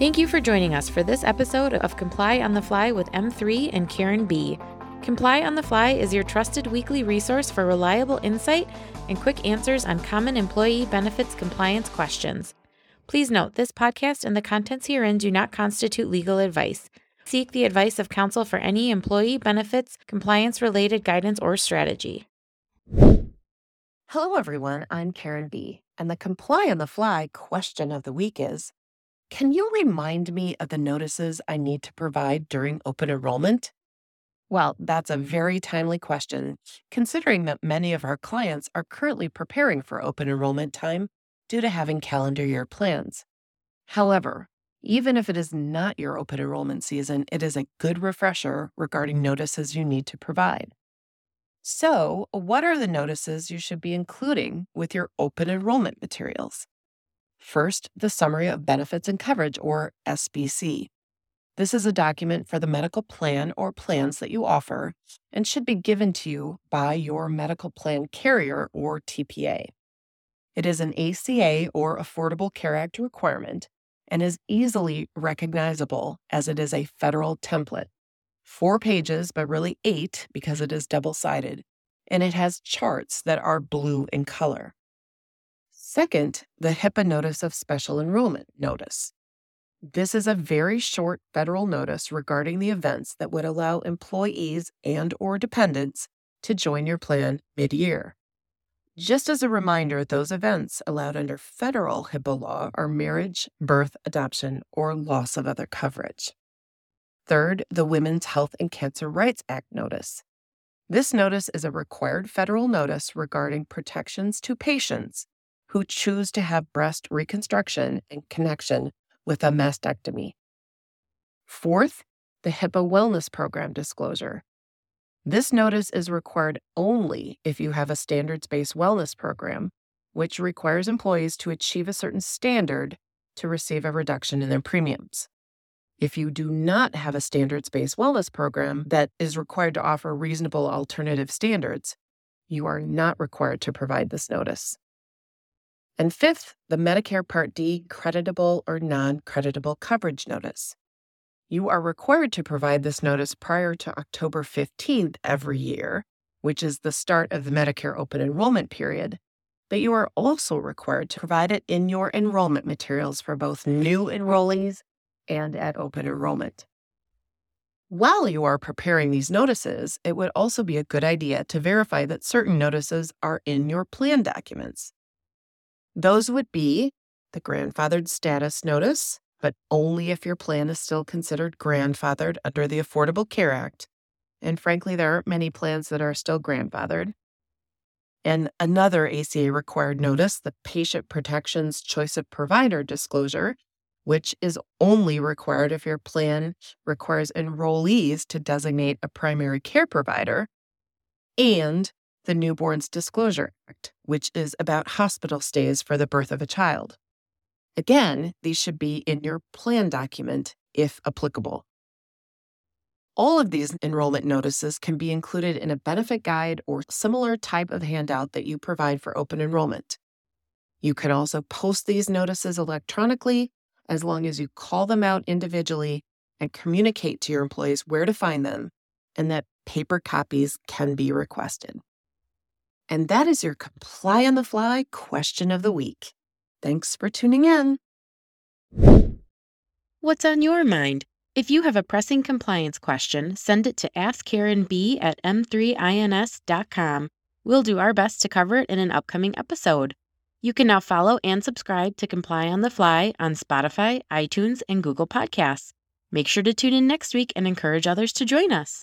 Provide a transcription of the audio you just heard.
Thank you for joining us for this episode of Comply on the Fly with M3 and Karen B. Comply on the Fly is your trusted weekly resource for reliable insight and quick answers on common employee benefits compliance questions. Please note this podcast and the contents herein do not constitute legal advice. Seek the advice of counsel for any employee benefits, compliance related guidance, or strategy. Hello, everyone. I'm Karen B. And the Comply on the Fly question of the week is Can you remind me of the notices I need to provide during open enrollment? Well, that's a mm-hmm. very timely question, considering that many of our clients are currently preparing for open enrollment time due to having calendar year plans. However, even if it is not your open enrollment season, it is a good refresher regarding notices you need to provide. So, what are the notices you should be including with your open enrollment materials? First, the Summary of Benefits and Coverage, or SBC. This is a document for the medical plan or plans that you offer and should be given to you by your medical plan carrier or TPA. It is an ACA or Affordable Care Act requirement and is easily recognizable as it is a federal template. Four pages, but really eight because it is double sided, and it has charts that are blue in color. Second, the HIPAA Notice of Special Enrollment Notice. This is a very short federal notice regarding the events that would allow employees and or dependents to join your plan mid-year. Just as a reminder, those events allowed under federal HIPAA law are marriage, birth, adoption, or loss of other coverage. Third, the Women's Health and Cancer Rights Act notice. This notice is a required federal notice regarding protections to patients who choose to have breast reconstruction in connection with a mastectomy. Fourth, the HIPAA Wellness Program disclosure. This notice is required only if you have a standards based wellness program, which requires employees to achieve a certain standard to receive a reduction in their premiums. If you do not have a standards based wellness program that is required to offer reasonable alternative standards, you are not required to provide this notice. And fifth, the Medicare Part D creditable or non creditable coverage notice. You are required to provide this notice prior to October 15th every year, which is the start of the Medicare open enrollment period, but you are also required to provide it in your enrollment materials for both new enrollees and at open enrollment. While you are preparing these notices, it would also be a good idea to verify that certain notices are in your plan documents. Those would be the grandfathered status notice, but only if your plan is still considered grandfathered under the Affordable Care Act. And frankly, there aren't many plans that are still grandfathered. And another ACA required notice, the Patient Protections Choice of Provider disclosure, which is only required if your plan requires enrollees to designate a primary care provider, and the Newborns Disclosure Act, which is about hospital stays for the birth of a child. Again, these should be in your plan document if applicable. All of these enrollment notices can be included in a benefit guide or similar type of handout that you provide for open enrollment. You can also post these notices electronically as long as you call them out individually and communicate to your employees where to find them and that paper copies can be requested. And that is your comply on the fly question of the week. Thanks for tuning in. What's on your mind? If you have a pressing compliance question, send it to askkarenb at m3ins.com. We'll do our best to cover it in an upcoming episode. You can now follow and subscribe to Comply on the Fly on Spotify, iTunes, and Google Podcasts. Make sure to tune in next week and encourage others to join us.